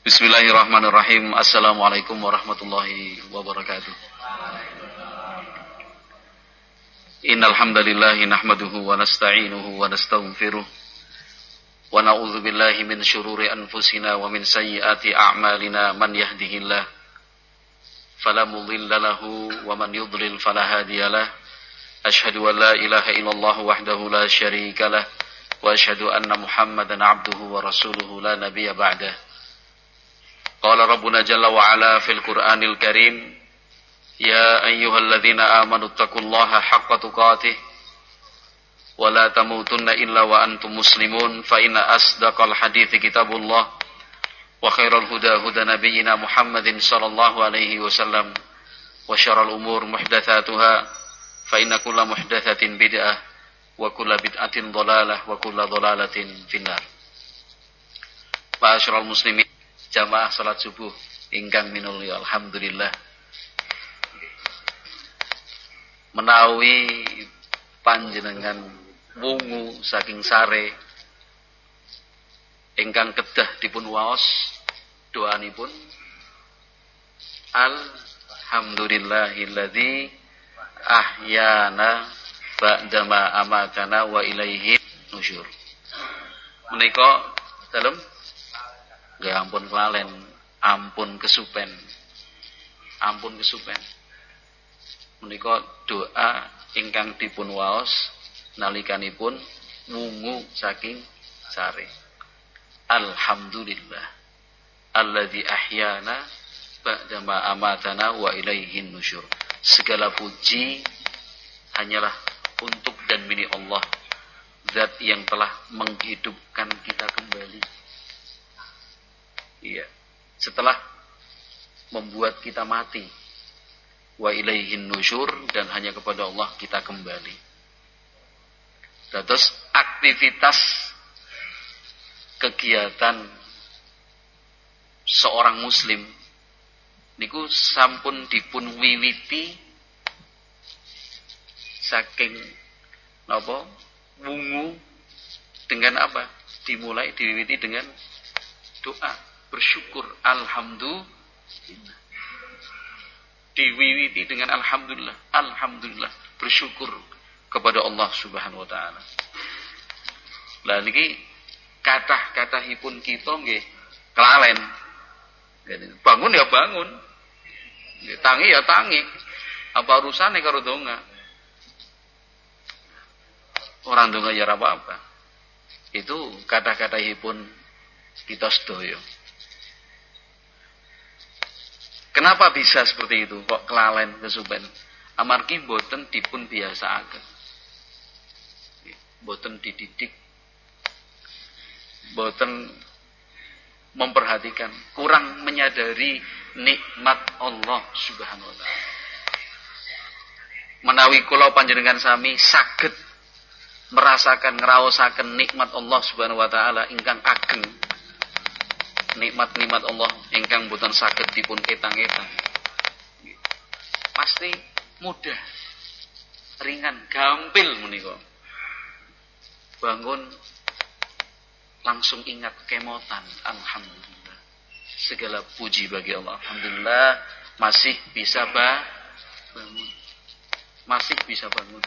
Bismillahirrahmanirrahim. Assalamualaikum warahmatullahi wabarakatuh. Innal hamdalillah nahmaduhu wa nasta'inuhu wa nastaghfiruh wa na'udzu billahi min shururi anfusina wa min sayyiati a'malina man yahdihillah fala mudilla lahu wa man yudlil fala hadiyalah. Ashhadu an la ilaha illallah wahdahu la syarika lah wa ashhadu anna Muhammadan 'abduhu wa rasuluhu la nabiyya ba'dahu. قال ربنا جل وعلا في القرآن الكريم يا أيها الذين آمنوا اتقوا الله حق تقاته ولا تموتن إلا وأنتم مسلمون فإن أصدق الحديث كتاب الله وخير الهدى هدى نبينا محمد صلى الله عليه وسلم وشر الأمور محدثاتها فإن كل محدثة بدعة وكل بدعة ضلالة وكل ضلالة في النار. معاشر المسلمين. Jamaah salat subuh. Ingkang minulya alhamdulillah. Menawi panjenengan wungu saking sare ingkang kedah dipun waos doanipun. Alhamdulillahilladzi ahyana ba'dama amatana wa ilaihi nusyur. Menika dalam Gak ampun kelalen, ampun kesupen. Ampun kesupen. Menika doa ingkang dipun waos nalikanipun wungu saking sare. Alhamdulillah alladzi ahyana ba'dama amatana wa ilaihin nusyur. Segala puji hanyalah untuk dan milik Allah zat yang telah menghidupkan kita kembali Iya. Setelah membuat kita mati. Wa ilaihin nusyur dan hanya kepada Allah kita kembali. Terus aktivitas kegiatan seorang muslim niku sampun dipun wiwiti saking napa wungu dengan apa dimulai diwiwiti dengan doa bersyukur alhamdulillah. Diwiwiti dengan alhamdulillah alhamdulillah bersyukur kepada Allah Subhanahu wa taala. Lah niki kathah-kathahipun kita nggih kelalen. Bangun ya bangun. Tangi ya tangi. Apa urusannya karo donga? Orang donga ya apa-apa. Itu kata-katahipun kita sedoyo Kenapa bisa seperti itu? Kok kelalen kesupen? Amargi boten dipun biasa agak. Boten dididik. Boten memperhatikan. Kurang menyadari nikmat Allah subhanahu wa ta'ala. Menawi kula panjenengan sami saged merasakan ngraosaken nikmat Allah Subhanahu wa taala ingkang ageng nikmat-nikmat Allah ingkang boten saged dipun ketang-ketang. Pasti mudah, ringan, gampil menika. Bangun langsung ingat kemotan. Alhamdulillah. Segala puji bagi Allah. Alhamdulillah masih bisa bangun. Masih bisa bangun.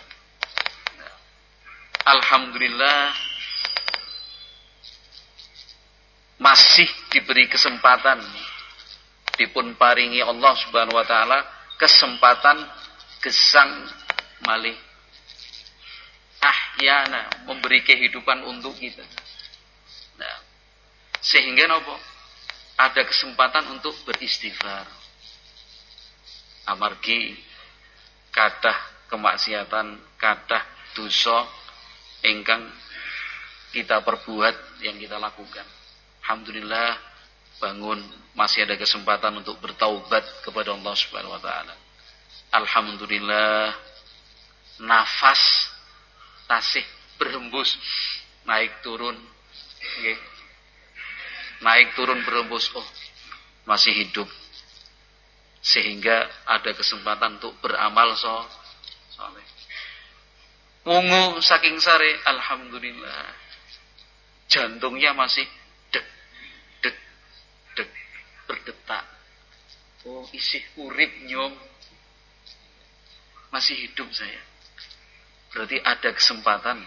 Alhamdulillah masih diberi kesempatan dipun paringi Allah Subhanahu wa taala kesempatan gesang malih ahyana memberi kehidupan untuk kita. Nah, sehingga nopo ada kesempatan untuk beristighfar. Amargi kadah kemaksiatan, kadah dosa ingkang kita perbuat yang kita lakukan. Alhamdulillah bangun masih ada kesempatan untuk bertaubat kepada Allah Subhanahu wa taala. Alhamdulillah nafas tasih berhembus naik turun okay. naik turun berhembus oh masih hidup sehingga ada kesempatan untuk beramal so soleh wungu saking sare alhamdulillah jantungnya masih Oh, isi urip nyom. Masih hidup saya. Berarti ada kesempatan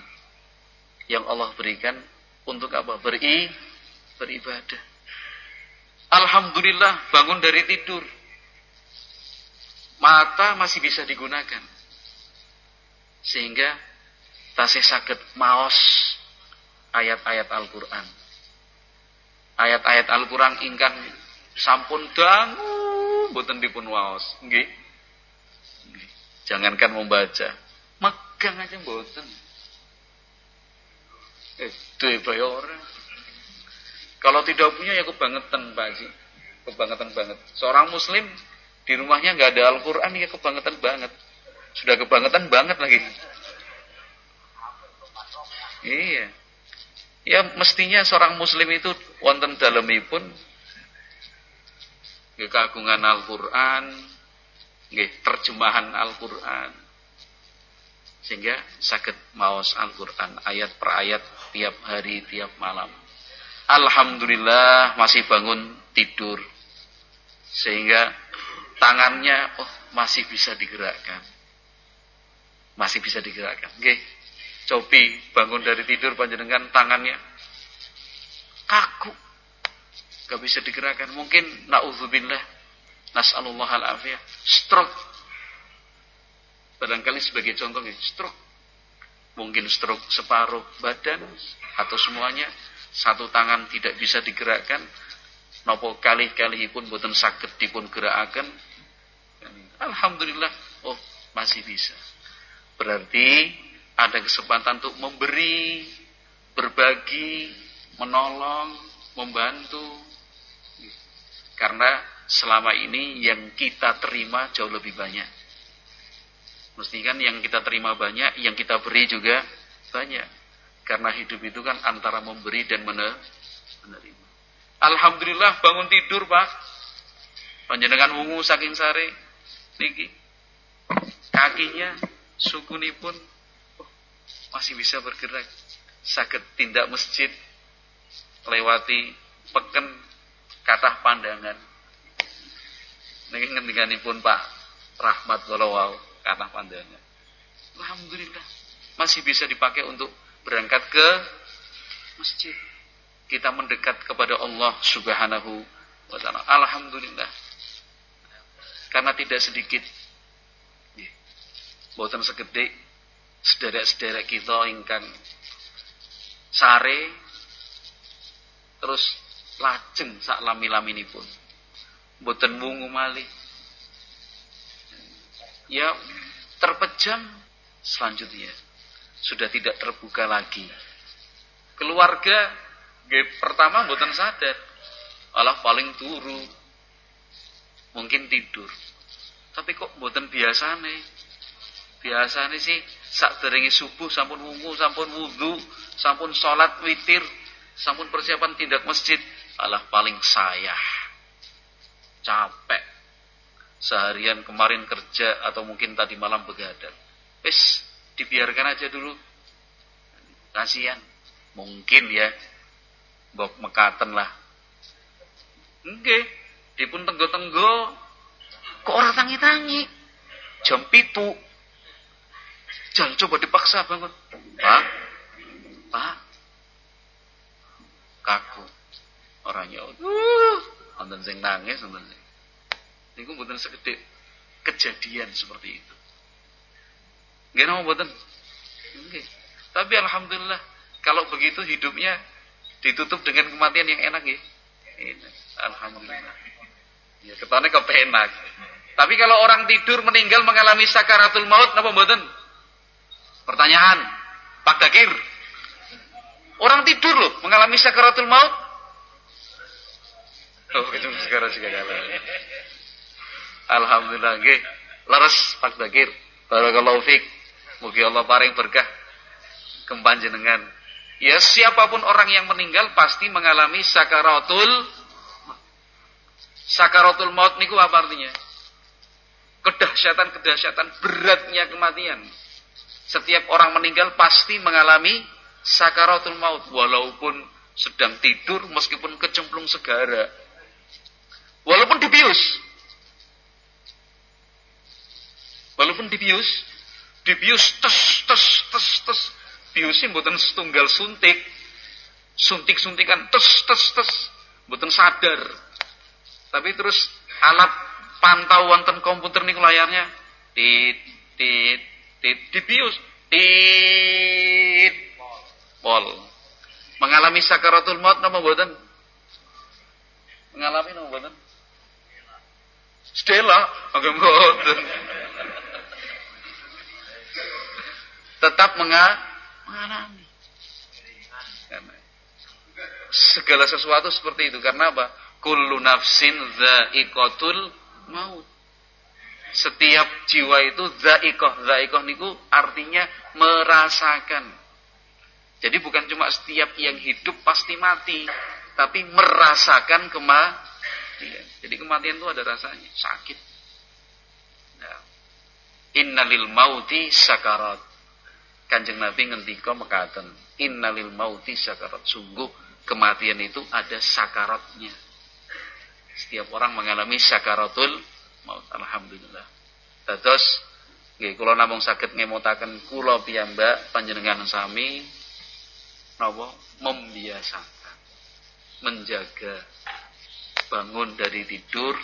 yang Allah berikan untuk apa? Beri beribadah. Alhamdulillah bangun dari tidur. Mata masih bisa digunakan. Sehingga tasih sakit maos ayat-ayat Al-Quran. Ayat-ayat Al-Quran ingkang sampun dangu boten dipun waos. Nggih. Jangankan membaca, megang aja boten. Eh, duwe orang. Kalau tidak punya ya kebangetan Pak Haji. Kebangetan banget. Seorang muslim di rumahnya nggak ada Al-Quran ya kebangetan banget. Sudah kebangetan banget lagi. Iya. Ya mestinya seorang muslim itu wonten dalemipun nggih kagungan Al-Qur'an, terjemahan Al-Qur'an. Sehingga sakit maos Al-Qur'an ayat per ayat tiap hari, tiap malam. Alhamdulillah masih bangun tidur. Sehingga tangannya oh masih bisa digerakkan. Masih bisa digerakkan. Nggih. Cobi bangun dari tidur panjenengan tangannya kaku. Gak bisa digerakkan. Mungkin na'udzubillah. Nas'alullah al-afiyah. Stroke. Barangkali sebagai contohnya. Stroke. Mungkin stroke separuh badan. Atau semuanya. Satu tangan tidak bisa digerakkan. Nopo kali-kali pun buatan sakit dipun gerakan. Alhamdulillah. Oh masih bisa. Berarti ada kesempatan untuk memberi, berbagi, menolong, membantu. Karena selama ini yang kita terima jauh lebih banyak. Mesti kan yang kita terima banyak, yang kita beri juga banyak. Karena hidup itu kan antara memberi dan menerima. Alhamdulillah bangun tidur pak. Panjenengan wungu saking sare. Niki. Kakinya, sukunipun masih bisa bergerak. Sakit tindak masjid lewati peken kata pandangan. Niki pun Pak Rahmat Golowau kata pandangan. Alhamdulillah masih bisa dipakai untuk berangkat ke masjid. Kita mendekat kepada Allah Subhanahu wa taala. Alhamdulillah. Karena tidak sedikit boten segede sederek-sederek kita ingkang sare terus lajeng sak lami-laminipun. Boten wungu malih. Ya terpejam. Selanjutnya sudah tidak terbuka lagi. Keluarga pertama boten sadar. Allah paling turu. Mungkin tidur. Tapi kok boten biasa nih biasa nih sih sak derengi subuh sampun wungu, sampun wudhu, sampun sholat witir, sampun persiapan tindak masjid, alah paling sayah. Capek. Seharian kemarin kerja atau mungkin tadi malam begadang. Wis, dibiarkan aja dulu. Kasihan. Mungkin ya. Bok mekaten lah. Oke, dipun tenggo-tenggo. Kok orang tangi-tangi? Jam pitu Jangan coba dipaksa bangun. Pak, Pak, kaku. Orangnya, uh, nonton sing nangis, nonton sing. Niku mboten segede kejadian seperti itu. Nggih napa mboten? Nggih. Tapi alhamdulillah kalau begitu hidupnya ditutup dengan kematian yang enak ya. Enak. Alhamdulillah. Ya ketane kepenak. Tapi kalau orang tidur meninggal mengalami sakaratul maut napa mboten? Pertanyaan, Pak Dakir. Orang tidur loh, mengalami sakaratul maut. Oh, itu juga Alhamdulillah, nggih. Laras Pak Dakir. Barakallahu fiik. Mugi Allah paring berkah kempanjenengan. Ya siapa pun orang yang meninggal pasti mengalami sakaratul sakaratul maut niku apa artinya? Kedahsyatan-kedahsyatan beratnya kematian. Setiap orang meninggal pasti mengalami sakaratul maut walaupun sedang tidur meskipun kecemplung segara. Walaupun dibius. Walaupun dibius, dibius tes tes tes tes. Biusnya bukan setunggal suntik. Suntik-suntikan tes tes tes. Bukan sadar. Tapi terus alat pantau wonten komputer niku layarnya tit tit tit dibius tit pol. Mengalami sakaratul maut napa mboten? Mengalami napa mboten? Stella, agak mboten. Tetap mengalami. Segala sesuatu seperti itu karena apa? Kullu nafsin dha'iqatul maut. Setiap jiwa itu dha'iqah. Dha'iqah niku artinya merasakan. Jadi bukan cuma setiap yang hidup pasti mati, tapi merasakan kematian Iya. Jadi kematian itu ada rasanya, sakit. Nah. Innalil mauti sakarat. Kanjeng Nabi ngendika mekaten, innalil mauti sakarat. Sungguh kematian itu ada sakaratnya. Setiap orang mengalami sakaratul maut. Alhamdulillah. Terus nggih kula namung saged ngemotaken kula piyambak panjenengan sami napa membiasakan menjaga bangun dari tidur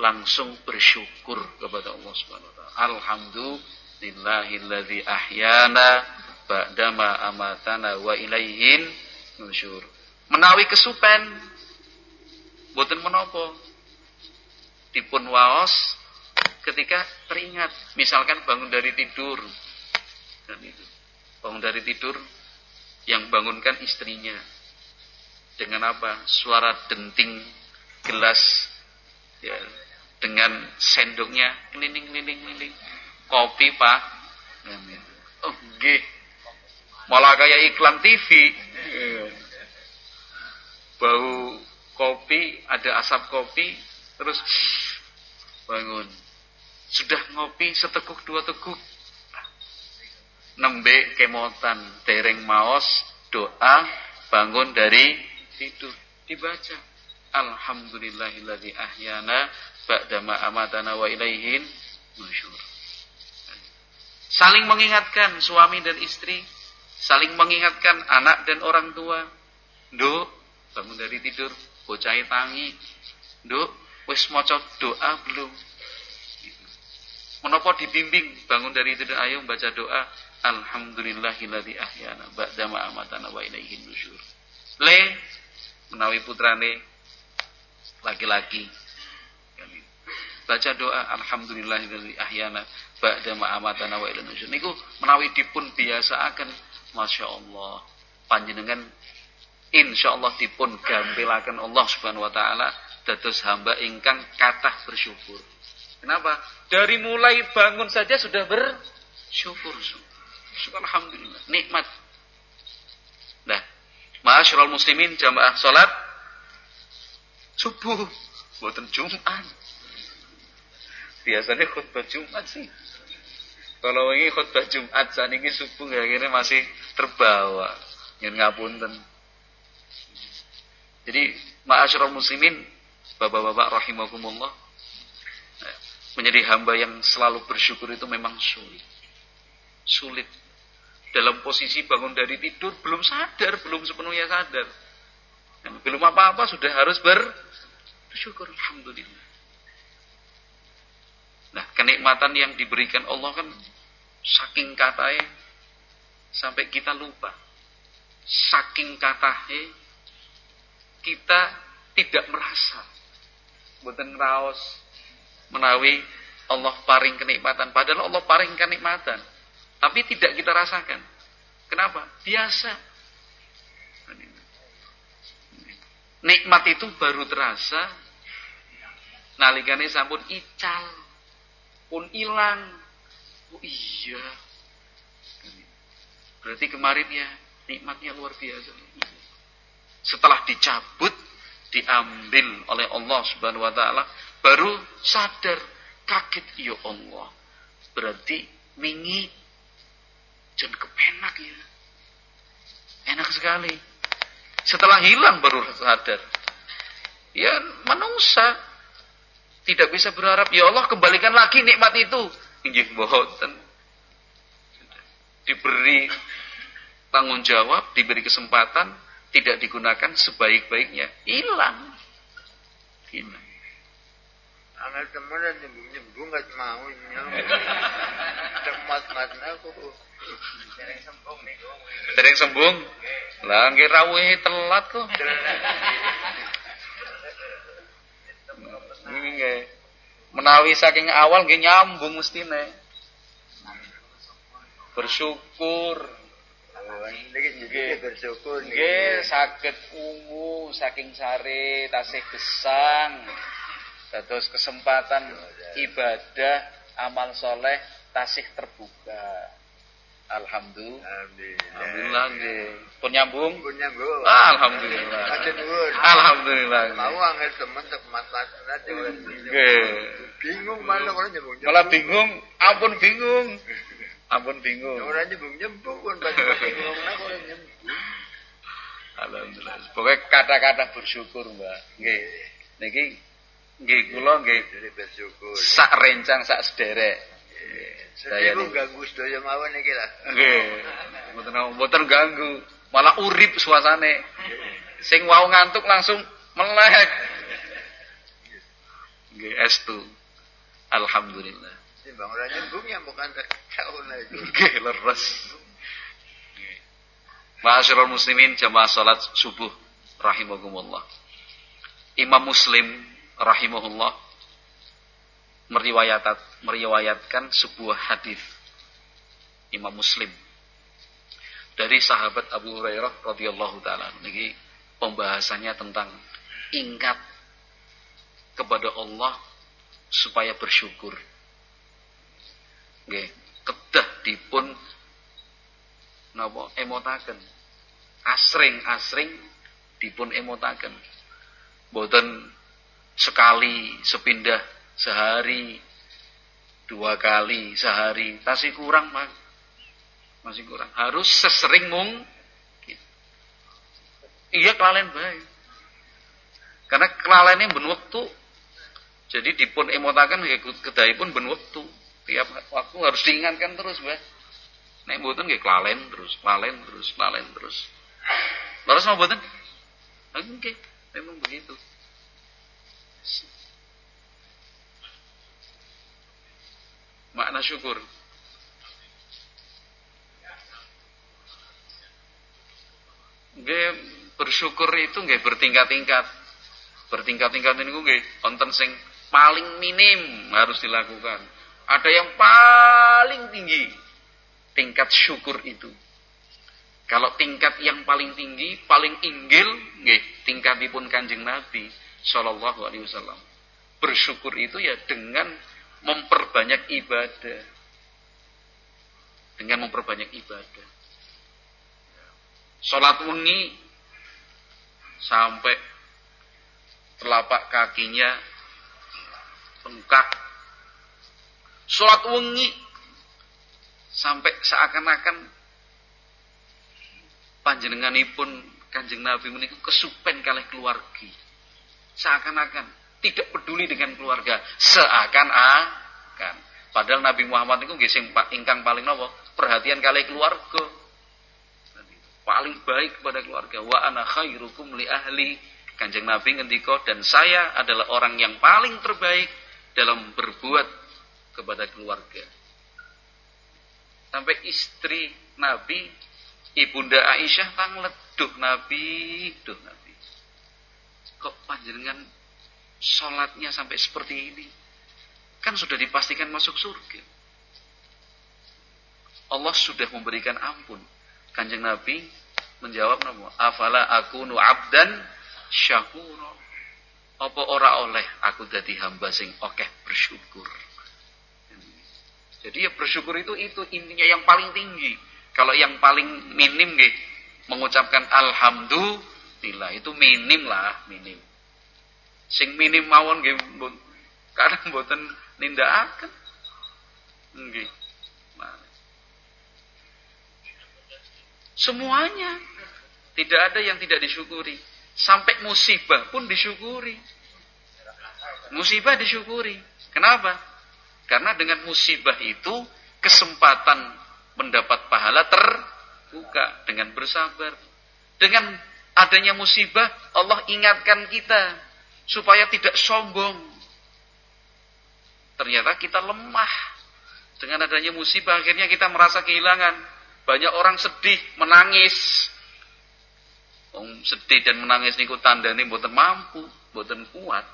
langsung bersyukur kepada Allah Subhanahu wa taala. Alhamdulillahilladzi ahyana ba'dama amatana wa ilaihin nusyur. Menawi kesupen. Boten menapa. Dipun waos ketika teringat. Misalkan bangun dari tidur. Dan itu. Bangun dari tidur yang bangunkan istrinya. Dengan apa? Suara denting gelas ya, dengan sendoknya keliling keliling keliling kopi pak. Oh gih malah kayak iklan TV bau kopi ada asap kopi terus bangun. Sudah ngopi seteguk dua teguk. Nembe kemotan dereng maos doa bangun dari tidur. Dibaca Alhamdulillahilladzi ahyana ba'dama amatana wa ilaihin nusyur. Saling mengingatkan suami dan istri, saling mengingatkan anak dan orang tua. Nduk, bangun dari tidur, bocah tangi. Nduk, wis maca doa belum? Menapa dibimbing bangun dari tidur ayo baca doa Alhamdulillahilladzi ahyana ba'dama amatana wa ilaihin nusyur. Le menawi putrane laki-laki. Baca doa alhamdulillahilladzi ahyana ba'da ma amatana wa ila nusyur. Niku menawi dipun biasaaken masyaallah panjenengan insyaallah dipun gampilaken Allah Subhanahu wa taala dados hamba ingkang kathah bersyukur. Kenapa? Dari mulai bangun saja sudah bersyukur. Syukur alhamdulillah, nikmat. Nah, Ma'asyiral muslimin jamaah salat subuh, buatan Jumat. Biasanya khutbah Jumat sih. Kalau ini khutbah Jumat saat ini subuh akhirnya masih terbawa. Yang ngapunten. Jadi ma'asyiral muslimin, bapak-bapak rahimakumullah, menjadi hamba yang selalu bersyukur itu memang sulit. Sulit. Dalam posisi bangun dari tidur belum sadar, belum sepenuhnya sadar. Belum apa-apa sudah harus ber Bersyukur Alhamdulillah. Nah kenikmatan yang diberikan Allah kan saking katanya sampai kita lupa. Saking katanya kita tidak merasa. Bukan raos menawi Allah paring kenikmatan. Padahal Allah paring kenikmatan. Tapi tidak kita rasakan. Kenapa? Biasa. Nikmat itu baru terasa nalikane sampun ical pun hilang. Oh iya. Berarti kemarin ya nikmatnya luar biasa. Setelah dicabut, diambil oleh Allah Subhanahu wa taala, baru sadar, kaget ya Allah. Berarti mingi jangan kepenak ya. Enak sekali. Setelah hilang baru sadar. Ya manusia tidak bisa berharap ya Allah kembalikan lagi nikmat itu. Inggih boten. Diberi tanggung jawab, diberi kesempatan, tidak digunakan sebaik-baiknya, hilang. Hilang. Anak temen nyembung-nyembung gak mau nyembung. Cemat-mat aku. Sering sembung. Lah nggih rawuhe telat kok. Nggih. Menawi saking awal nggih nyambung mestine. Bersyukur. Nggih bersyukur. Nggih saged ungu saking sare tasih gesang. Dados kesempatan ibadah amal soleh tasih terbuka. Alhamdulillah. Alhamdulillah. Pun nyambung? Pun nyambung. Ah, alhamdulillah. Aja nuwun. Alhamdulillah. Mau angel temen cemat-mat aja. Nggih. Bingung malah kalau nyembung. Malah bingung, ampun bingung. Ampun bingung. Ora nyembung-nyembung pun pas bingung nah kalau nyembung. Alhamdulillah. Pokoknya kata-kata bersyukur, Mbak. Nggih. Niki nggih kula nggih bersyukur. sak rencang sak sederek. Saya Saya ku nih. ganggu sedaya mawon iki lah. Nggih. Mboten mboten ganggu, malah urip suasane. Sing wau ngantuk langsung melek. Nggih, estu. Alhamdulillah. Timbang ora nyembung ya bukan tak tahun lagi. Nggih, leres. Ma'asyiral muslimin jamaah salat subuh rahimakumullah. Imam Muslim rahimahullah meriwayat meriwayatkan sebuah hadis Imam Muslim dari sahabat Abu Hurairah radhiyallahu taala. Niki pembahasannya tentang ingat kepada Allah supaya bersyukur. Nggih, kedah dipun napa emotaken. Asring-asring dipun emotaken. Boten sekali sepindah sehari dua kali sehari masih kurang. Masih kurang. Harus sesering mungkin. Iya kelalen baik. Karena kelalene ben wektu. Jadi dipun emotaken nggih kedahipun ben. Tiap waktu harus diingatkan terus, Mbak. Nek mboten nggih kelalen terus, kelalen terus, kelalen terus. Terus mau mboten? Oke, memang begitu. Makna syukur. Nggih bersyukur itu nggih bertingkat-tingkat. Bertingkat-tingkat ini nggih wonten sing paling minim harus dilakukan. Ada yang paling tinggi tingkat syukur itu. Kalau tingkat yang paling tinggi, paling inggil, nggih, tingkatipun Kanjeng Nabi sallallahu alaihi wasallam. Bersyukur itu ya dengan memperbanyak ibadah. Dengan memperbanyak ibadah. Salat wengi sampai telapak kakinya bengkak. Salat wengi sampai seakan-akan panjenenganipun Kanjeng Nabi menika kesupen kalih keluargi. Seakan-akan tidak peduli dengan keluarga, seakan-akan. Padahal Nabi Muhammad itu nggih sing pa- ingkang paling napa? Perhatian kalih keluarga. Paling baik kepada keluarga. Wa ana khairukum li ahli. Kanjeng Nabi ngendika dan saya adalah orang yang paling terbaik dalam berbuat kepada keluarga. Sampai istri Nabi Ibunda Aisyah tanglet, duh Nabi, Nabi. Kok panjenengan sholatnya sampai seperti ini? Kan sudah dipastikan masuk surga. Allah sudah memberikan ampun. Kanjeng Nabi menjawab nama, afala aku nu abdan syakuro. Apa ora oleh aku jadi hamba sing okeh bersyukur. Jadi ya bersyukur itu itu intinya yang paling tinggi. Kalau yang paling minim nggih mengucapkan alhamdulillah itu minim lah, minim. Sing minim mawon nggih kadang mboten nindakaken. Nggih. Nah. Semuanya tidak ada yang tidak disyukuri. Sampai musibah pun disyukuri. Musibah disyukuri. Kenapa? Karena dengan musibah itu kesempatan mendapat pahala terbuka dengan bersabar. Dengan adanya musibah Allah ingatkan kita supaya tidak sombong. Ternyata kita lemah. Dengan adanya musibah akhirnya kita merasa kehilangan. Banyak orang sedih, menangis. Om sedih dan menangis niku tandane mboten mampu, mboten kuat.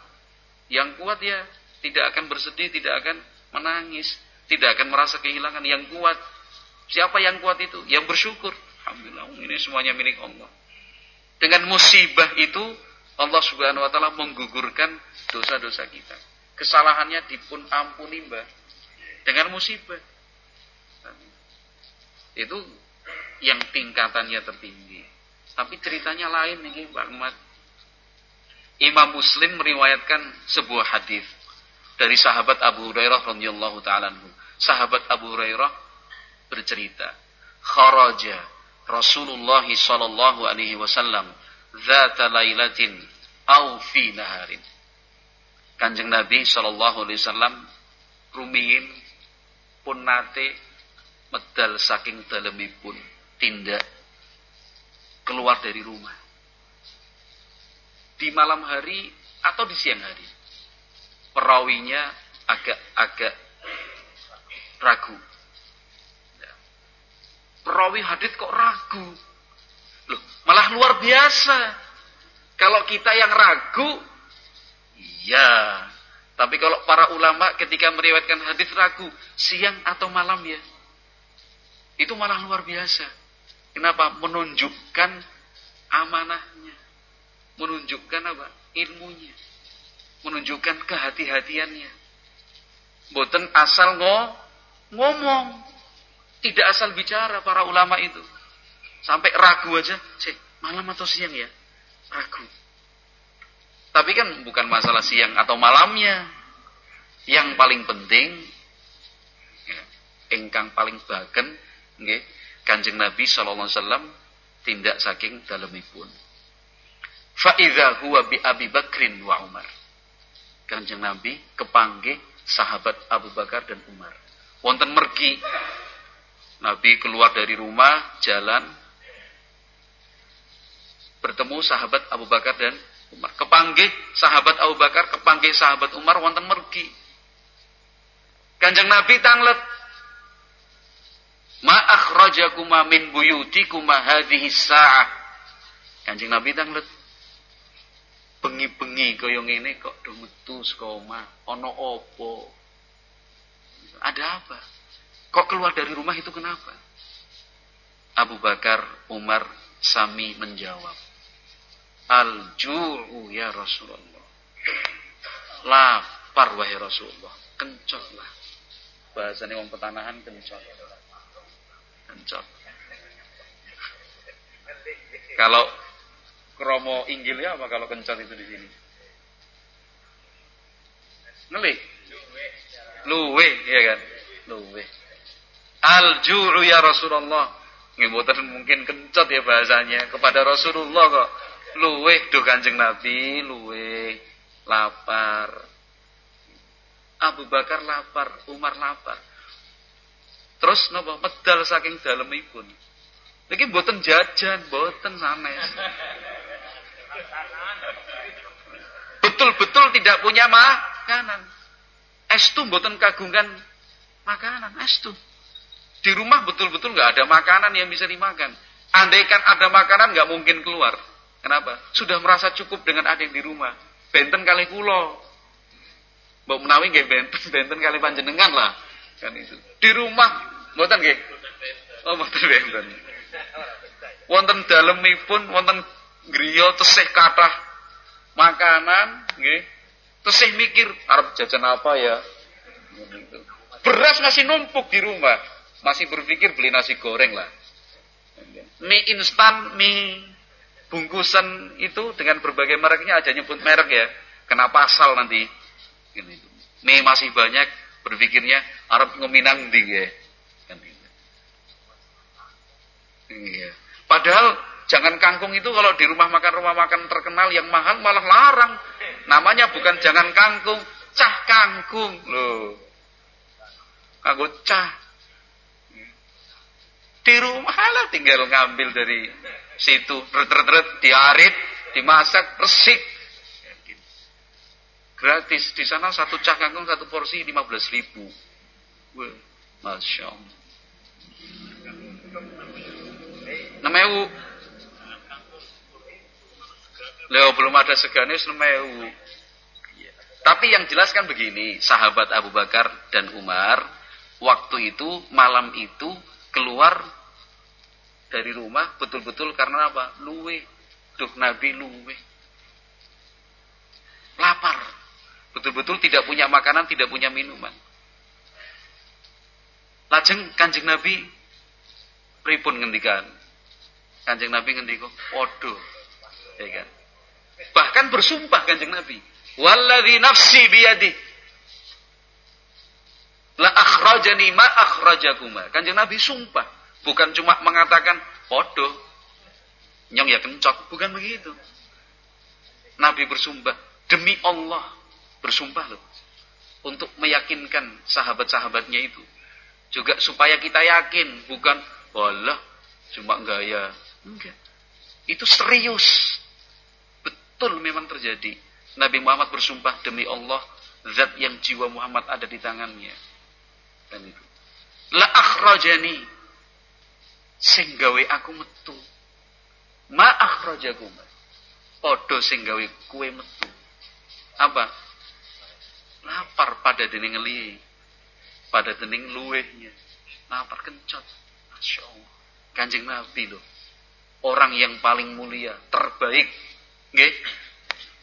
Yang kuat ya tidak akan bersedih, tidak akan menangis, tidak akan merasa kehilangan yang kuat. Siapa yang kuat itu? Yang bersyukur. Alhamdulillah, ini semuanya milik Allah. Dengan musibah itu Allah Subhanahu wa taala menggugurkan dosa-dosa kita. Kesalahannya dipun ampuni, Mbak. Dengan musibah. Itu yang tingkatannya tertinggi. Tapi ceritanya lain nih Pak Ahmad. Imam Muslim meriwayatkan sebuah hadis dari sahabat Abu Hurairah radhiyallahu taala Sahabat Abu Hurairah bercerita, kharaja Rasulullah sallallahu alaihi wasallam dzata lailatin au fi naharin. Kanjeng Nabi sallallahu alaihi wasallam rumiyin pun nate medal saking dalemipun tindak keluar dari rumah. Di malam hari atau di siang hari. Perawinya agak-agak ragu. Perawi hadit kok ragu? Loh, malah luar biasa. Kalau kita yang ragu, iya. Tapi kalau para ulama ketika meriwayatkan hadis ragu, siang atau malam ya. Itu malah luar biasa. Kenapa? Menunjukkan amanahnya. Menunjukkan apa? Ilmunya. Menunjukkan kehati-hatiannya. Boten asal ngo, ngomong. Tidak asal bicara para ulama itu. Sampai ragu aja. Cek, malam atau siang ya? Ragu. Tapi kan bukan masalah siang atau malamnya. Yang paling penting, ya, engkang paling bagen, nggih, Kanjeng Nabi sallallahu alaihi wasallam tindak saking dalemipun. Fa idza huwa bi Abi Bakrin wa Umar. Kanjeng Nabi kepanggih sahabat Abu Bakar dan Umar. Wonten mergi. Nabi keluar dari rumah, jalan bertemu sahabat Abu Bakar dan Umar. Kepanggih sahabat Abu Bakar, kepanggih sahabat Umar wonten mergi. Kanjeng Nabi tanglet Ma akhrajakuma min buyutikuma hadhihi sa'ah. Kanjeng Nabi tanglet bengi-bengi kaya ngene kok do metu saka omah. Ana? Ada apa? Kok keluar dari rumah itu kenapa? Abu Bakar, Umar, Sami menjawab. Al-ju'u ya Rasulullah. Lapar wahai Rasulullah. Kencotlah. Bahasanya wong petanahan kencot. Kencot. Kalau kromo inggilnya apa kalau kencot itu di sini? Ngelik. Luwe, ya kan? Luwe. Al-ju'u ya Rasulullah. Nggih mungkin kencot ya bahasanya kepada Rasulullah kok. Luwe do Kanjeng Nabi, luwe lapar. Abu Bakar lapar, Umar lapar. Terus napa medal saking dalemipun. Niki mboten jajan, mboten sanes. Betul-betul tidak punya makanan. Estu mboten kagungan makanan, estu. Di rumah betul-betul nggak ada makanan yang bisa dimakan. Andaikan ada makanan nggak mungkin keluar. Kenapa? Sudah merasa cukup dengan ada yang di rumah. Benten kali kulo. Mbok menawi nggih benten, benten kali panjenengan lah. Kan itu. Di rumah mboten nggih. Oh, mboten benten. Wonten dalemipun wonten griya tesih kathah makanan nggih. Tesih mikir arep jajan apa ya? Beras masih numpuk di rumah. Masih berpikir beli nasi goreng lah. Mie instan, mie bungkusan itu dengan berbagai mereknya aja nyebut merek ya. Kenapa asal nanti? Mie masih banyak berpikirnya Arab ngeminang di ya. Iya. Padahal jangan kangkung itu kalau di rumah makan rumah makan terkenal yang mahal malah larang. Namanya bukan jangan kangkung, cah kangkung loh. nganggo cah. Di rumah lah tinggal ngambil dari situ, ret-ret-ret, diarit, dimasak, resik. Gratis. Di sana satu cah kangkung, satu porsi 15 ribu. Masya Allah. Leo belum ada segane semewu. Tapi yang jelas kan begini, sahabat Abu Bakar dan Umar waktu itu malam itu keluar dari rumah betul-betul karena apa? Luwe. Duh Nabi luwe. Lapar. Betul-betul tidak punya makanan, tidak punya minuman. Lajeng Kanjeng Nabi pripun ngendikan? Kanjeng Nabi ngendiko, "Waduh." Ya kan? Bahkan bersumpah Kanjeng Nabi, "Walladzi nafsi biyadi." La akhrajani ma akhrajakuma. Kanjeng Nabi sumpah, bukan cuma mengatakan podo. Nyong ya kencok, bukan begitu. Nabi bersumpah, demi Allah bersumpah loh. Untuk meyakinkan sahabat-sahabatnya itu. Juga supaya kita yakin, bukan walah cuma gaya. Enggak. Itu serius. Betul memang terjadi. Nabi Muhammad bersumpah demi Allah, zat yang jiwa Muhammad ada di tangannya. Dan itu. La akhrajani sing gawe aku metu. Ma akhrajakum. Padha sing gawe kue metu. Apa? Lapar pada dening ngeli. Pada dening luwehnya. Lapar kencot. Masya Allah. Kanjeng Nabi loh. Orang yang paling mulia, terbaik. Nggih?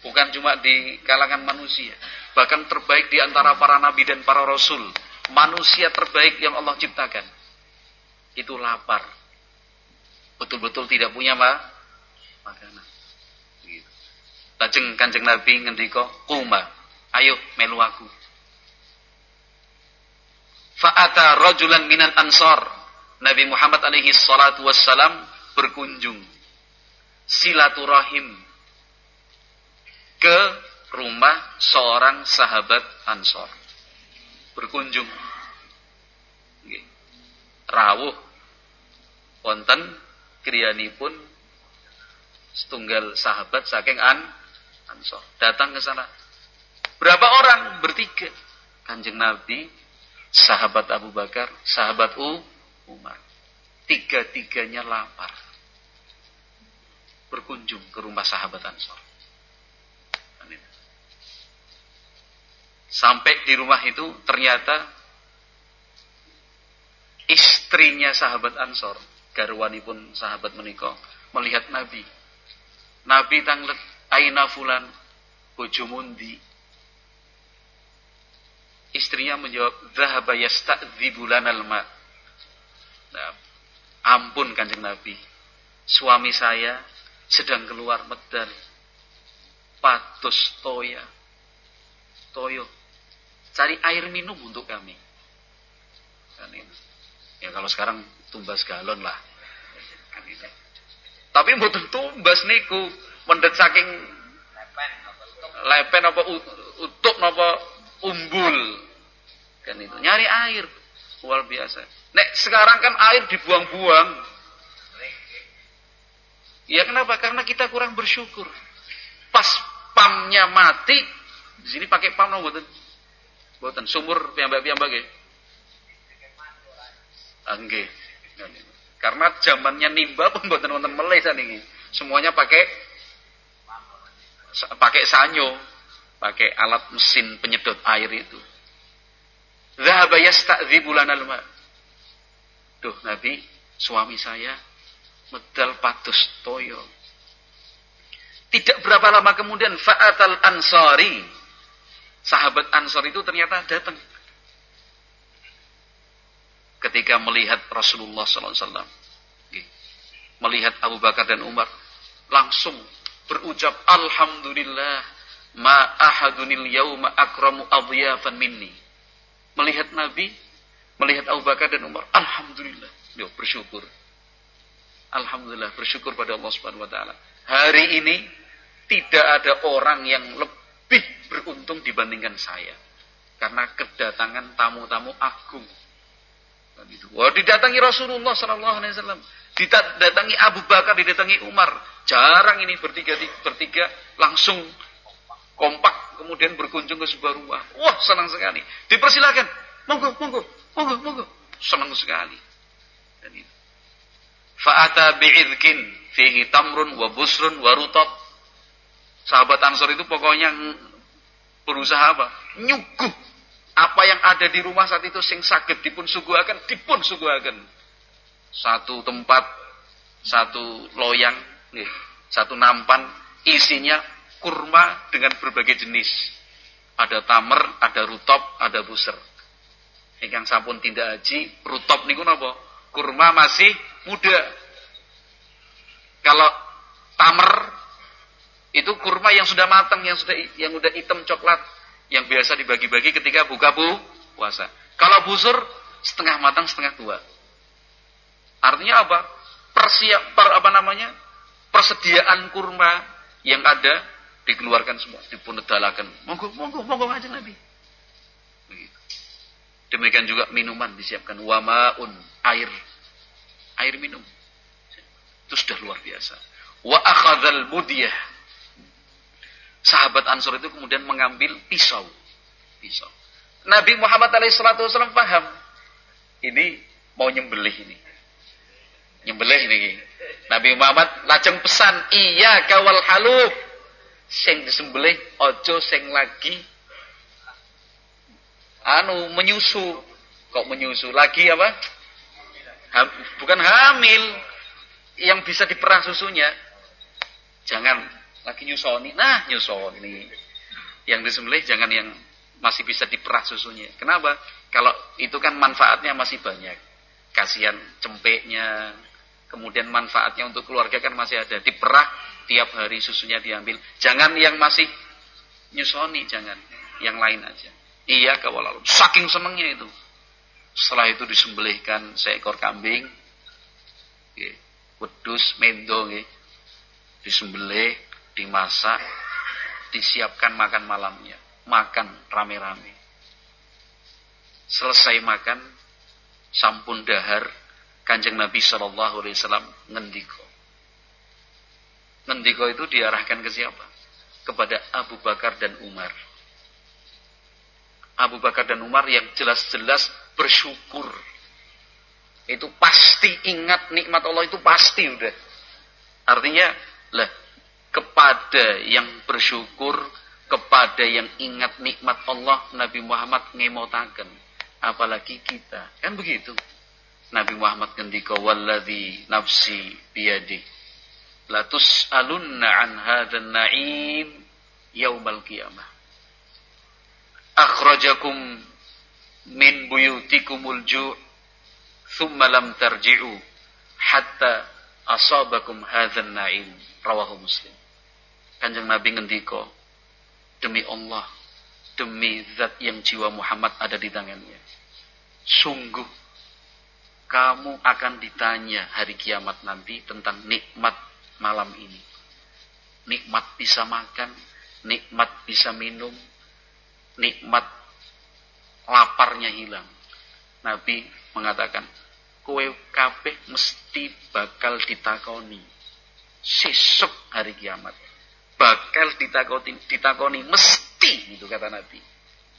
Bukan cuma di kalangan manusia, bahkan terbaik di antara para nabi dan para rasul. Manusia terbaik yang Allah ciptakan. Itu lapar. Betul-betul tidak punya ma makanan. Gitu. Lajeng Kanjeng Nabi ngendika, "Kuma, ayo melu aku." Fa'ata rajulan minan ansor. Nabi Muhammad alaihi salatu wassalam berkunjung silaturahim ke rumah seorang sahabat Ansor. Berkunjung. Rawuh wonten pun setunggal sahabat saking an Ansor. Datang ke sana. Berapa orang? Bertiga. Kanjeng Nabi, sahabat Abu Bakar, sahabat U, Umar. Tiga-tiganya lapar. Berkunjung ke rumah sahabat Ansor. Sampai di rumah itu ternyata istrinya sahabat Ansor, garwani pun sahabat menikah, melihat Nabi. Nabi tanglet aina fulan bojumundi. Istrinya menjawab, "Dhahaba yasta'dzibu lanal ma." Nah, ampun Kanjeng Nabi. Suami saya sedang keluar medal. Patus toya. Toyo Cari air minum untuk kami. Kan ini. Ya kalau sekarang tumbas galon lah. Tapi mboten tumbas niku mendet saking lepen apa utuk apa umbul. Kan itu. Nyari air luar biasa. Nek sekarang kan air dibuang-buang. Ya kenapa? Karena kita kurang bersyukur. Pas pamnya mati, di sini pakai pam no, Boten sumur piyambak-piyambak nggih. Ah nggih. Karena zamannya nimba pun boten wonten melih saniki. Semuanya pakai pakai sanyo, pakai alat mesin penyedot air itu. Dhahaba yasta'dzibu lanal ma. Duh Nabi, suami saya medal patus toyo. Tidak berapa lama kemudian fa'atal ansari Sahabat Ansor itu ternyata datang. Ketika melihat Rasulullah SAW. Melihat Abu Bakar dan Umar. Langsung berucap Alhamdulillah. Ma ahadunil yawma akramu adiyafan minni. Melihat Nabi. Melihat Abu Bakar dan Umar. Alhamdulillah. Yo, bersyukur. Alhamdulillah bersyukur pada Allah Subhanahu wa taala. Hari ini tidak ada orang yang lebih beruntung dibandingkan saya. Karena kedatangan tamu-tamu agung Wah, didatangi Rasulullah sallallahu alaihi wasallam, didatangi Abu Bakar, didatangi Umar. Jarang ini bertiga bertiga langsung kompak kemudian berkunjung ke sebuah rumah. Wah, senang sekali. Dipersilakan. Monggo, monggo, monggo, monggo. Senang sekali. Dan. Fa'ata bi'idkin fihi tamrun wa busrun wa rutab. Sahabat Ansor itu pokoknya berusaha apa? Nyuguh apa yang ada di rumah saat itu sing sakit dipun suguhaken, dipun suguhaken. Satu tempat, satu loyang, satu nampan isinya kurma dengan berbagai jenis. Ada tamer, ada rutop, ada buser. Yang sampun tindak haji, rutop niku napa? Kurma masih muda. Kalau tamer itu kurma yang sudah matang, yang sudah yang sudah hitam coklat, yang biasa dibagi-bagi ketika buka bu puasa. Kalau busur setengah matang, setengah tua. Artinya apa? Persiap per, apa namanya? Persediaan kurma yang ada dikeluarkan semua, dipunedalakan. Monggo, monggo, monggo aja Nabi. Demikian juga minuman disiapkan wamaun, air. Air minum. Itu sudah luar biasa. Wa akhadzal mudiyah. Sahabat Ansor itu kemudian mengambil pisau. Pisau. Nabi Muhammad alaihissalam paham. Ini mau nyembelih ini. Nyembelih ini. Nabi Muhammad lajeng pesan, iya kawal halub sing disembelih ojo sing lagi anu menyusu kok menyusu lagi apa Ham, bukan hamil yang bisa diperah susunya jangan lagi nyusoni nah nyusoni yang disembelih jangan yang masih bisa diperah susunya kenapa kalau itu kan manfaatnya masih banyak kasihan cempeknya kemudian manfaatnya untuk keluarga kan masih ada diperah tiap hari susunya diambil. Jangan yang masih nyusoni, jangan. Yang lain aja. Iya kawalalu. Saking senengnya itu. Setelah itu disembelihkan seekor kambing. Wedus, mendo. Disembelih, dimasak, disiapkan makan malamnya. Makan rame-rame. Selesai makan, sampun dahar, kanjeng Nabi Shallallahu Alaihi Wasallam ngendiko Ngendiko itu diarahkan ke siapa? Kepada Abu Bakar dan Umar. Abu Bakar dan Umar yang jelas-jelas bersyukur. Itu pasti ingat nikmat Allah itu pasti udah. Artinya, lah kepada yang bersyukur, kepada yang ingat nikmat Allah, Nabi Muhammad ngemotaken. Apalagi kita. Kan begitu. Nabi Muhammad ngendika walladzi nafsi biyadi latus alunna an hadzal na'im yaumal qiyamah akhrajakum min buyutikumul ju' thumma lam tarji'u hatta asabakum hadzal na'im rawahu muslim kanjeng nabi ngendika demi Allah demi zat yang jiwa Muhammad ada di tangannya sungguh kamu akan ditanya hari kiamat nanti tentang nikmat malam ini. Nikmat bisa makan, nikmat bisa minum, nikmat laparnya hilang. Nabi mengatakan, kowe kabeh mesti bakal ditakoni. Sesuk hari kiamat. Bakal ditakoni, ditakoni mesti itu kata Nabi.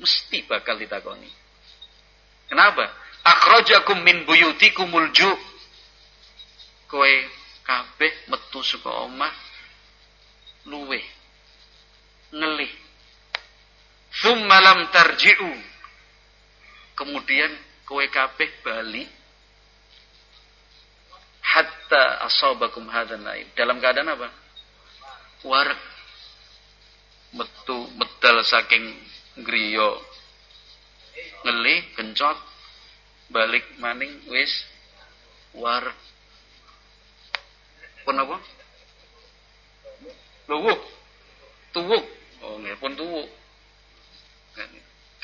Mesti bakal ditakoni. Kenapa? Akhrajakum min buyutikumul ju' kowe kabeh metu saka omah luwe ngelih. Thumma lam tarji'u. Kemudian kowe kabeh bali. Hatta asabakum hadzal dalam keadaan apa? Warak metu medal saking griya ngelih kencot balik maning wis warak pun apa? Luwuk. Tuwuk. Oh, nggih pun tuwuk.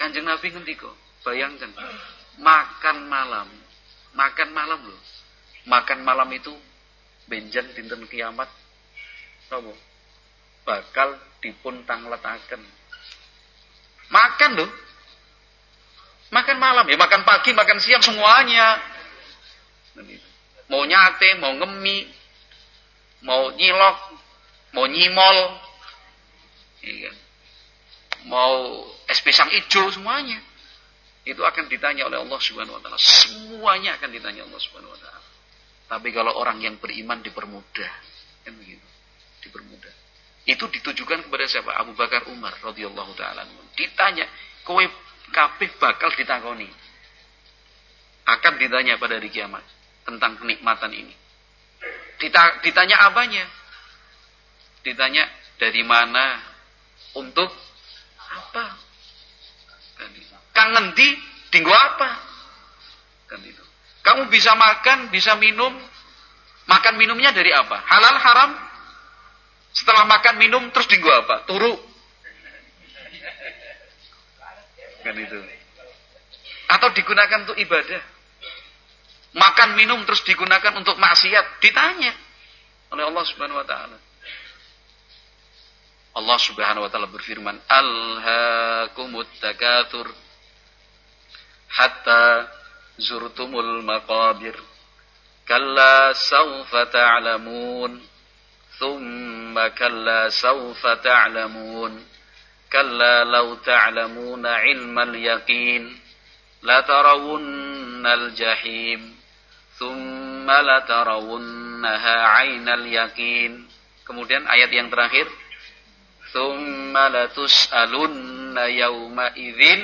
Kanjeng Nabi ngendika, bayangkan makan malam. Makan malam loh. Makan malam itu benjan dinten kiamat apa? Bakal dipun tangletaken. Makan loh. Makan malam ya, makan pagi, makan siang semuanya. Mau nyate, mau ngemi, mau nyilok, mau nyimol, iya mau es pisang hijau semuanya itu akan ditanya oleh Allah Subhanahu wa taala. Semuanya akan ditanya Allah Subhanahu wa taala. Tapi kalau orang yang beriman dipermudah, kan begitu. Itu ditujukan kepada siapa? Abu Bakar Umar radhiyallahu taala. Ditanya, kowe kabeh bakal ditakoni. Akan ditanya pada hari kiamat tentang kenikmatan ini. Ditanya apanya? Ditanya dari mana? Untuk apa? Kan itu. Kang ngendi? Dinggo apa? Kan itu. Kamu bisa makan, bisa minum. Makan minumnya dari apa? Halal, haram? Setelah makan minum terus dinggo apa? Turu. Kan itu. Atau digunakan untuk ibadah. Makan minum terus digunakan untuk maksiat. Ditanya oleh Allah Subhanahu wa taala. Allah Subhanahu wa taala berfirman, "Alhaakumut takatsur hatta zurtumul maqabir. Kalla sawfa ta'lamun, thumma sawfa ta'lamun. Kalla law ta'lamuna 'ilmal yaqin, la tarawunnal jahim." Thumma latarawunnaha aynal yakin. Kemudian ayat yang terakhir. Latus'alunna yawma idzin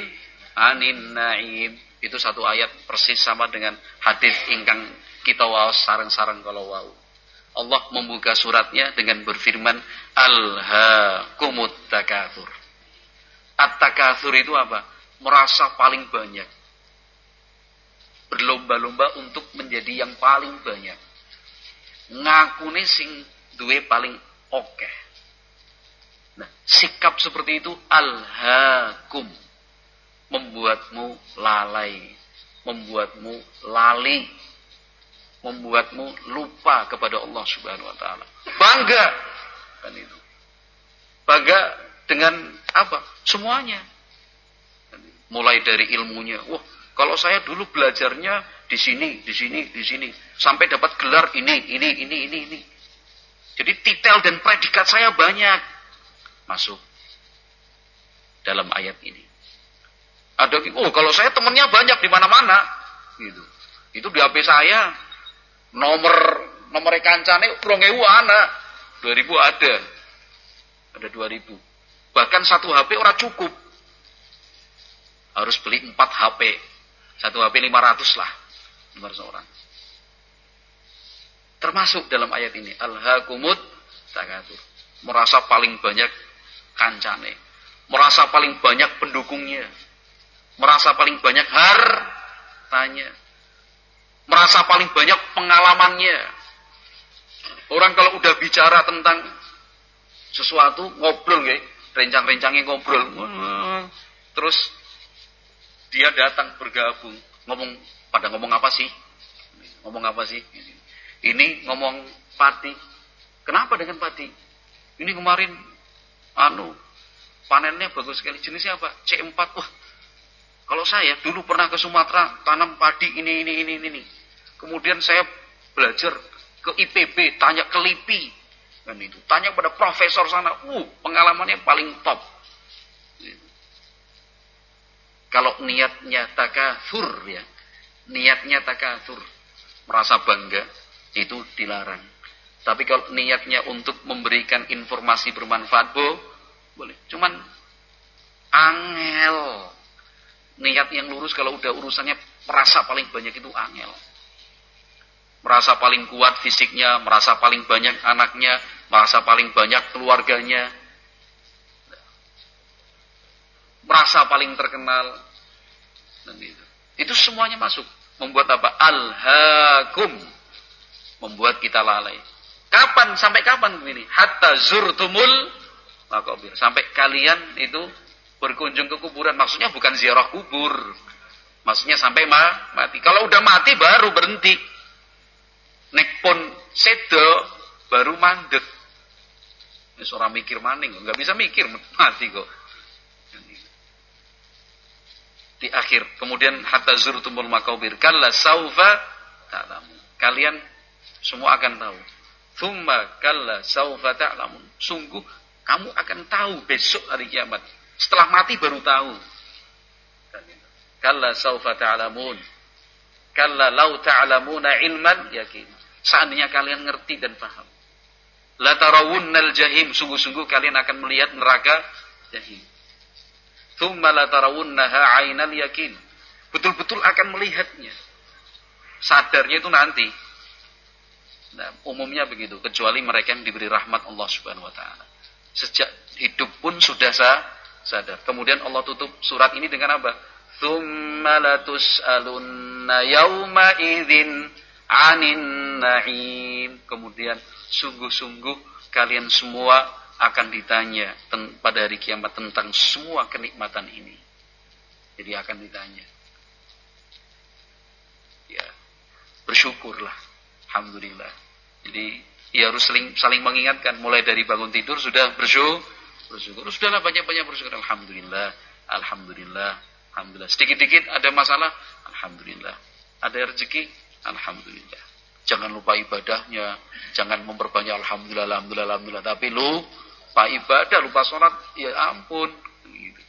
anin na'im. Itu satu ayat persis sama dengan hadis ingkang kita waos sarang-sarang kalau wau. Allah membuka suratnya dengan berfirman Alhaakumut takatsur. At-takatsur itu apa? Merasa paling banyak berlomba-lomba untuk menjadi yang paling banyak. Ngakune sing duwe paling oke. Nah, sikap seperti itu alhaakum membuatmu lalai, membuatmu lali, membuatmu lupa kepada Allah Subhanahu wa taala. Bangga kan itu. Bangga dengan apa? Semuanya. Mulai dari ilmunya. Wah, kalau saya dulu belajarnya di sini, di sini, di sini, sampai dapat gelar ini, ini, ini, ini, ini. Jadi titel dan predikat saya banyak masuk dalam ayat ini. Ada oh kalau saya temennya banyak di mana-mana, gitu. Itu di HP saya nomor nomor kancane ewu anak, 2000 ada. Ada 2000. Bahkan satu HP ora cukup. Harus beli 4 HP. Satu HP 500 lah. 500 orang. Termasuk dalam ayat ini. Al-hakumut takatur. Merasa paling banyak kancane. Merasa paling banyak pendukungnya. Merasa paling banyak hartanya. Merasa paling banyak pengalamannya. Orang kalau udah bicara tentang sesuatu ngobrol nggih, rencang-rencangnya ngobrol. Terus dia datang bergabung, ngomong pada ngomong apa sih? Ngomong apa sih? Ini ngomong padi. Kenapa dengan padi? Ini kemarin anu panennya bagus sekali. Jenisnya apa? C4. Wah, kalau saya dulu pernah ke Sumatera tanam padi ini ini ini ini. Kemudian saya belajar ke IPB, tanya ke LIPI kan itu. Tanya pada profesor sana, uh, pengalamannya paling top. Kalau niatnya takathur ya, niatnya takathur, merasa bangga, itu dilarang. Tapi kalau niatnya untuk memberikan informasi bermanfaat, bo, boleh. Cuman angel. Niat yang lurus kalau udah urusannya merasa paling banyak itu angel. Merasa paling kuat fisiknya, merasa paling banyak anaknya, merasa paling banyak keluarganya, merasa paling terkenal. Dan itu. itu semuanya masuk. Membuat apa? Alhaakum. Membuat kita lalai. Kapan? Sampai kapan begini? Hatta zurtumul makobir. Sampai kalian itu berkunjung ke kuburan. Maksudnya bukan ziarah kubur. Maksudnya sampai ma mati. Kalau udah mati baru berhenti. Nek pun sedo baru mandek. Ini seorang mikir maning, nggak bisa mikir mati kok di akhir. Kemudian hatta zurtumul makabir kalla saufa ta'lamu. kalian semua akan tahu. Thumma kalla saufa ta'lamun. Sungguh kamu akan tahu besok hari kiamat. Setelah mati baru tahu. Kalla saufa ta'lamun. Kalla lau ta'lamuna ilman yakin. Seandainya kalian ngerti dan paham. La tarawunnal jahim. Sungguh-sungguh kalian akan melihat neraka jahim. Thumma la tarawunnaha ainal yakin. Betul-betul akan melihatnya. Sadarnya itu nanti. Nah, umumnya begitu, kecuali mereka yang diberi rahmat Allah Subhanahu wa taala. Sejak hidup pun sudah sah, sadar. Kemudian Allah tutup surat ini dengan apa? Tsumma latus'alunna yauma idzin 'anin na'im. Kemudian sungguh-sungguh kalian semua akan ditanya pada hari kiamat tentang semua kenikmatan ini. Jadi akan ditanya. Ya, bersyukurlah. Alhamdulillah. Jadi ya harus saling, saling mengingatkan. Mulai dari bangun tidur sudah bersyukur. Bersyukur. Sudahlah banyak-banyak bersyukur. Alhamdulillah. Alhamdulillah. Alhamdulillah. Sedikit-sedikit ada masalah. Alhamdulillah. Ada rezeki. Alhamdulillah. Jangan lupa ibadahnya. Jangan memperbanyak Alhamdulillah, Alhamdulillah, Alhamdulillah. Tapi lupa ibadah, lupa sholat. Ya ampun. Gitu.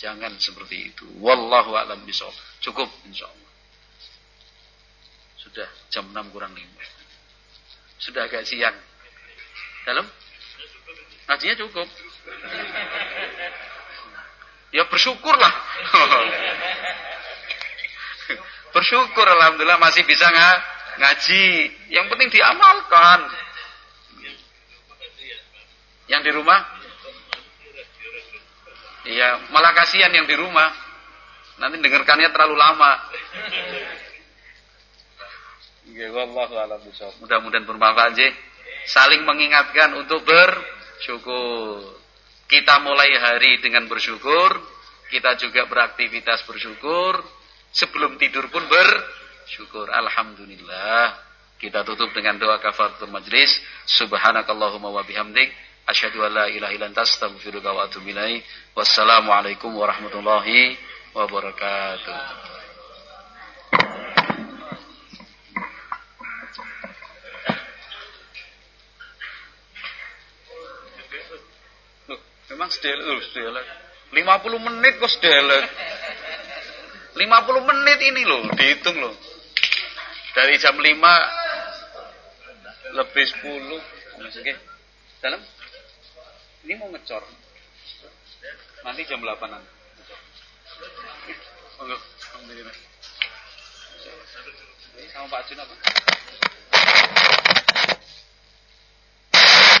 Jangan seperti itu. Wallahu a'lam bishawab. Cukup insya Allah. Sudah jam 6 kurang 5 sudah agak siang. Dalam? Ngajinya cukup. Ya bersyukurlah. Bersyukur alhamdulillah masih bisa nggak ngaji. Yang penting diamalkan. Yang di rumah? Iya, malah kasihan yang di rumah. Nanti dengarkannya terlalu lama. Mudah-mudahan bermanfaat sih. Saling mengingatkan untuk bersyukur. Kita mulai hari dengan bersyukur, kita juga beraktivitas bersyukur, sebelum tidur pun bersyukur. Alhamdulillah. Kita tutup dengan doa kafaratul majlis. Subhanakallahumma wa bihamdik asyhadu an la ilaha illa anta astaghfiruka wa atubu ilaik. Wassalamualaikum warahmatullahi wabarakatuh. Memang sedelek, oh, sedelek. 50 menit kok sedelek. 50 menit ini loh, dihitung loh. Dari jam 5 lebih 10. Oke. Dalam? Ini mau ngecor. Nanti jam 8-an. Alhamdulillah. Sama Pak Jun apa?